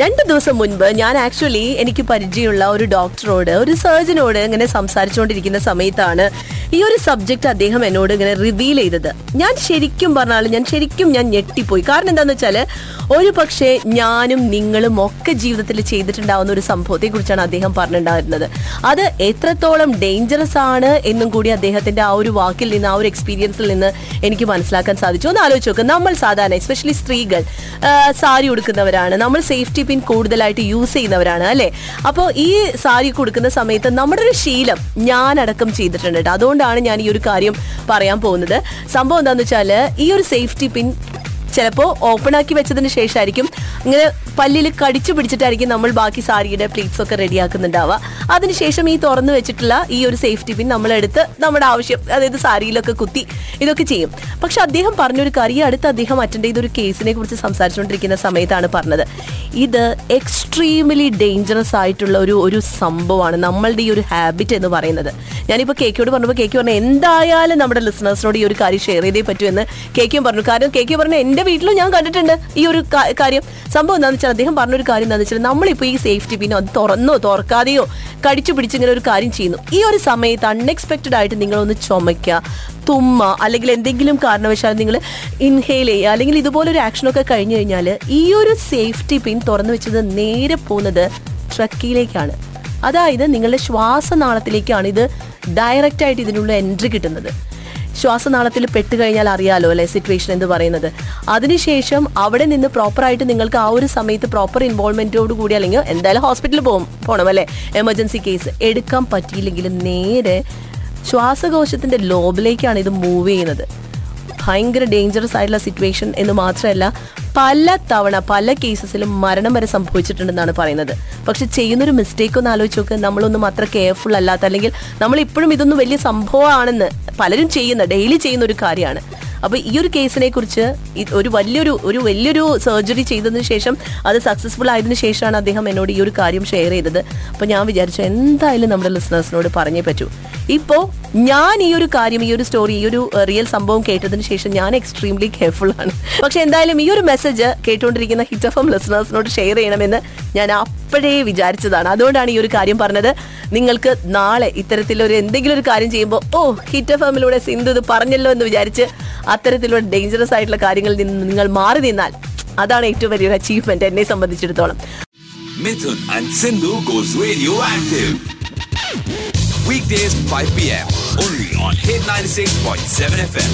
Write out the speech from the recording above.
രണ്ട് ദിവസം മുൻപ് ഞാൻ ആക്ച്വലി എനിക്ക് പരിചയമുള്ള ഒരു ഡോക്ടറോട് ഒരു സർജനോട് ഇങ്ങനെ സംസാരിച്ചുകൊണ്ടിരിക്കുന്ന സമയത്താണ് ഈ ഒരു സബ്ജക്ട് അദ്ദേഹം എന്നോട് ഇങ്ങനെ റിവീൽ ചെയ്തത്. ഞാൻ ശരിക്കും പറഞ്ഞാൽ ഞാൻ ശരിക്കും ഞാൻ ഞെട്ടിപ്പോയി. കാരണം എന്താന്ന് വെച്ചാൽ ഒരു പക്ഷേ ഞാനും നിങ്ങളും ഒക്കെ ജീവിതത്തിൽ ചെയ്തിട്ടുണ്ടാവുന്ന ഒരു സംഭവത്തെ കുറിച്ചാണ് അദ്ദേഹം പറഞ്ഞിട്ടുണ്ടായിരുന്നത്. അത് എത്രത്തോളം ഡേഞ്ചറസ് ആണ് എന്നും കൂടി അദ്ദേഹത്തിന്റെ ആ ഒരു വാക്കിൽ നിന്ന് ആ ഒരു എക്സ്പീരിയൻസിൽ നിന്ന് എനിക്ക് മനസ്സിലാക്കാൻ സാധിച്ചു. ഒന്ന് ആലോചിച്ച് നോക്കുക നമ്മൾ സാധാരണ എസ്പെഷ്യലി സ്ത്രീകൾ സാരി ഉടുക്കുന്നവരാണ്. നമ്മൾ സേഫ്റ്റി പിൻ കൂടുതലായിട്ട് യൂസ് ചെയ്യുന്നവരാണ് അല്ലെ? അപ്പോൾ ഈ സാരി കൊടുക്കുന്ന സമയത്ത് നമ്മുടെ ഒരു ശീലം ഞാനടക്കം ചെയ്തിട്ടുണ്ട് കേട്ടോ. അതുകൊണ്ടാണ് ഞാൻ ഈ ഒരു കാര്യം പറയാൻ പോകുന്നത്. സംഭവം എന്താന്ന് വെച്ചാൽ ഈ ഒരു സേഫ്റ്റി പിൻ ചിലപ്പോൾ ഓപ്പൺ ആക്കി വെച്ചതിന് ശേഷമായിരിക്കും ഇങ്ങനെ പല്ലിൽ കടിച്ചു പിടിച്ചിട്ടായിരിക്കും നമ്മൾ ബാക്കി സാരിയുടെ പ്ലീറ്റ്സ് ഒക്കെ റെഡിയാക്കുന്നുണ്ടാവുക. അതിനുശേഷം ഈ തുറന്നു വെച്ചിട്ടുള്ള ഈ ഒരു സേഫ്റ്റി പിൻ നമ്മളെടുത്ത് നമ്മുടെ ആവശ്യം അതായത് സാരിയിലൊക്കെ കുത്തി ഇതൊക്കെ ചെയ്യും. പക്ഷെ അദ്ദേഹം പറഞ്ഞൊരു കാര്യം അടുത്ത് അദ്ദേഹം അറ്റൻഡ് ചെയ്ത ഒരു കേസിനെ കുറിച്ച് സംസാരിച്ചുകൊണ്ടിരിക്കുന്ന സമയത്താണ് പറഞ്ഞത്. ഇത് എക്സ്ട്രീംലി ഡേഞ്ചറസ് ആയിട്ടുള്ള ഒരു ഒരു സംഭവമാണ് നമ്മളുടെ ഈ ഒരു ഹാബിറ്റ് എന്ന് പറയുന്നത്. ഞാനിപ്പോൾ കേക്കോട് പറഞ്ഞപ്പോൾ കേക്ക് പറഞ്ഞു എന്തായാലും നമ്മുടെ ലിസണേഴ്സിനോട് ഈ ഒരു കാര്യം ഷെയർ ചെയ്തേ പറ്റൂ എന്ന് കേക്കും പറഞ്ഞു. കാരണം കേക്ക് പറഞ്ഞു എന്റെ വീട്ടിലും ഞാൻ കണ്ടിട്ടുണ്ട് ഈ ഒരു കാര്യം. സംഭവം എന്താണെന്ന് വെച്ചാൽ അദ്ദേഹം പറഞ്ഞൊരു കാര്യം എന്താണെന്ന് വെച്ചാൽ നമ്മളിപ്പോൾ ഈ സേഫ്റ്റി പിന്നെ അത് തുറന്നോ തുറക്കാതെയോ കടിച്ചു പിടിച്ചിങ്ങനെ ഒരു കാര്യം ചെയ്യുന്നു. ഈ ഒരു സമയത്ത് അൺഎക്സ്പെക്റ്റഡ് ആയിട്ട് നിങ്ങളൊന്ന് ചുമയ്ക്കുക തുമ്മ അല്ലെങ്കിൽ എന്തെങ്കിലും കാരണവശാൽ നിങ്ങൾ ഇൻഹെയിൽ ചെയ്യുക അല്ലെങ്കിൽ ഇതുപോലൊരു ആക്ഷനൊക്കെ കഴിഞ്ഞു കഴിഞ്ഞാൽ ഈ ഒരു സേഫ്റ്റി പിൻ തുറന്നു വെച്ചത് നേരെ പോകുന്നത് ട്രക്കിയിലേക്കാണ്. അതായത് നിങ്ങളുടെ ശ്വാസനാളത്തിലേക്കാണ് ഇത് ഡയറക്റ്റ് ആയിട്ട് ഇതിനുള്ള എൻട്രി കിട്ടുന്നത്. ശ്വാസനാളത്തിൽ പെട്ട് കഴിഞ്ഞാൽ അറിയാലോ അല്ലെ സിറ്റുവേഷൻ എന്ന് പറയുന്നത്. അതിനുശേഷം അവിടെ നിന്ന് പ്രോപ്പറായിട്ട് നിങ്ങൾക്ക് ആ ഒരു സമയത്ത് പ്രോപ്പർ ഇൻവോൾവ്മെന്റോട് കൂടി അല്ലെങ്കിൽ എന്തായാലും ഹോസ്പിറ്റലിൽ പോകും പോകണം അല്ലെ? എമർജൻസി കേസ് എടുക്കാൻ പറ്റിയില്ലെങ്കിൽ നേരെ ശ്വാസകോശത്തിന്റെ ലോബിലേക്കാണ് ഇത് മൂവ് ചെയ്യുന്നത്. ഭയങ്കര ഡേഞ്ചറസ് ആയിട്ടുള്ള സിറ്റുവേഷൻ എന്ന് മാത്രമല്ല പല തവണ പല കേസസിലും മരണം വരെ സംഭവിച്ചിട്ടുണ്ടെന്നാണ് പറയുന്നത്. പക്ഷെ ചെയ്യുന്നൊരു മിസ്റ്റേക്ക് ഒന്ന് ആലോചിച്ച് നോക്ക്. നമ്മളൊന്നും അത്ര കെയർഫുൾ അല്ലാത്ത അല്ലെങ്കിൽ നമ്മൾ ഇപ്പോഴും ഇതൊന്നും വലിയ സംഭവമാണെന്ന് പലരും ചെയ്യുന്ന ഡെയിലി ചെയ്യുന്ന ഒരു കാര്യമാണ്. അപ്പൊ ഈ ഒരു കേസിനെ കുറിച്ച് ഒരു വലിയൊരു ഒരു വലിയൊരു സർജറി ചെയ്തതിന് ശേഷം അത് സക്സസ്ഫുൾ ആയതിനു ശേഷമാണ് അദ്ദേഹം എന്നോട് ഈ ഒരു കാര്യം ഷെയർ ചെയ്തത്. അപ്പൊ ഞാൻ വിചാരിച്ചു എന്തായാലും നമ്മുടെ ലിസണേഴ്സിനോട് പറഞ്ഞേ പറ്റൂ. ഇപ്പോ ഞാൻ ഈ ഒരു കാര്യം ഈ ഒരു സ്റ്റോറി ഈ ഒരു റിയൽ സംഭവം കേട്ടതിന് ശേഷം ഞാൻ എക്സ്ട്രീംലി കെയർഫുൾ ആണ്. പക്ഷെ എന്തായാലും ഈ ഒരു മെസ്സേജ് കേട്ടുകൊണ്ടിരിക്കുന്ന ഹിറ്റ് എഫ് എം ലിസണേഴ്സിനോട് ഷെയർ ചെയ്യണമെന്ന് ഞാൻ അപ്പോഴേ വിചാരിച്ചതാണ്. അതുകൊണ്ടാണ് ഈ ഒരു കാര്യം പറഞ്ഞത്. നിങ്ങൾക്ക് നാളെ ഇത്തരത്തിലൊരു എന്തെങ്കിലും ഒരു കാര്യം ചെയ്യുമ്പോൾ ഓ ഹിറ്റ് എഫ് എമ്മിലൂടെ സിന്ധു ഇത് പറഞ്ഞല്ലോ എന്ന് വിചാരിച്ച് അത്തരത്തിലുള്ള ഡേഞ്ചറസ് ആയിട്ടുള്ള കാര്യങ്ങളിൽ നിന്ന് നിങ്ങൾ മാറി നിന്നാൽ അതാണ് ഏറ്റവും വലിയൊരു അച്ചീവ്മെന്റ് എന്നെ സംബന്ധിച്ചിടത്തോളം. Weekdays 5 p.m. Only on Hit 96.7 FM.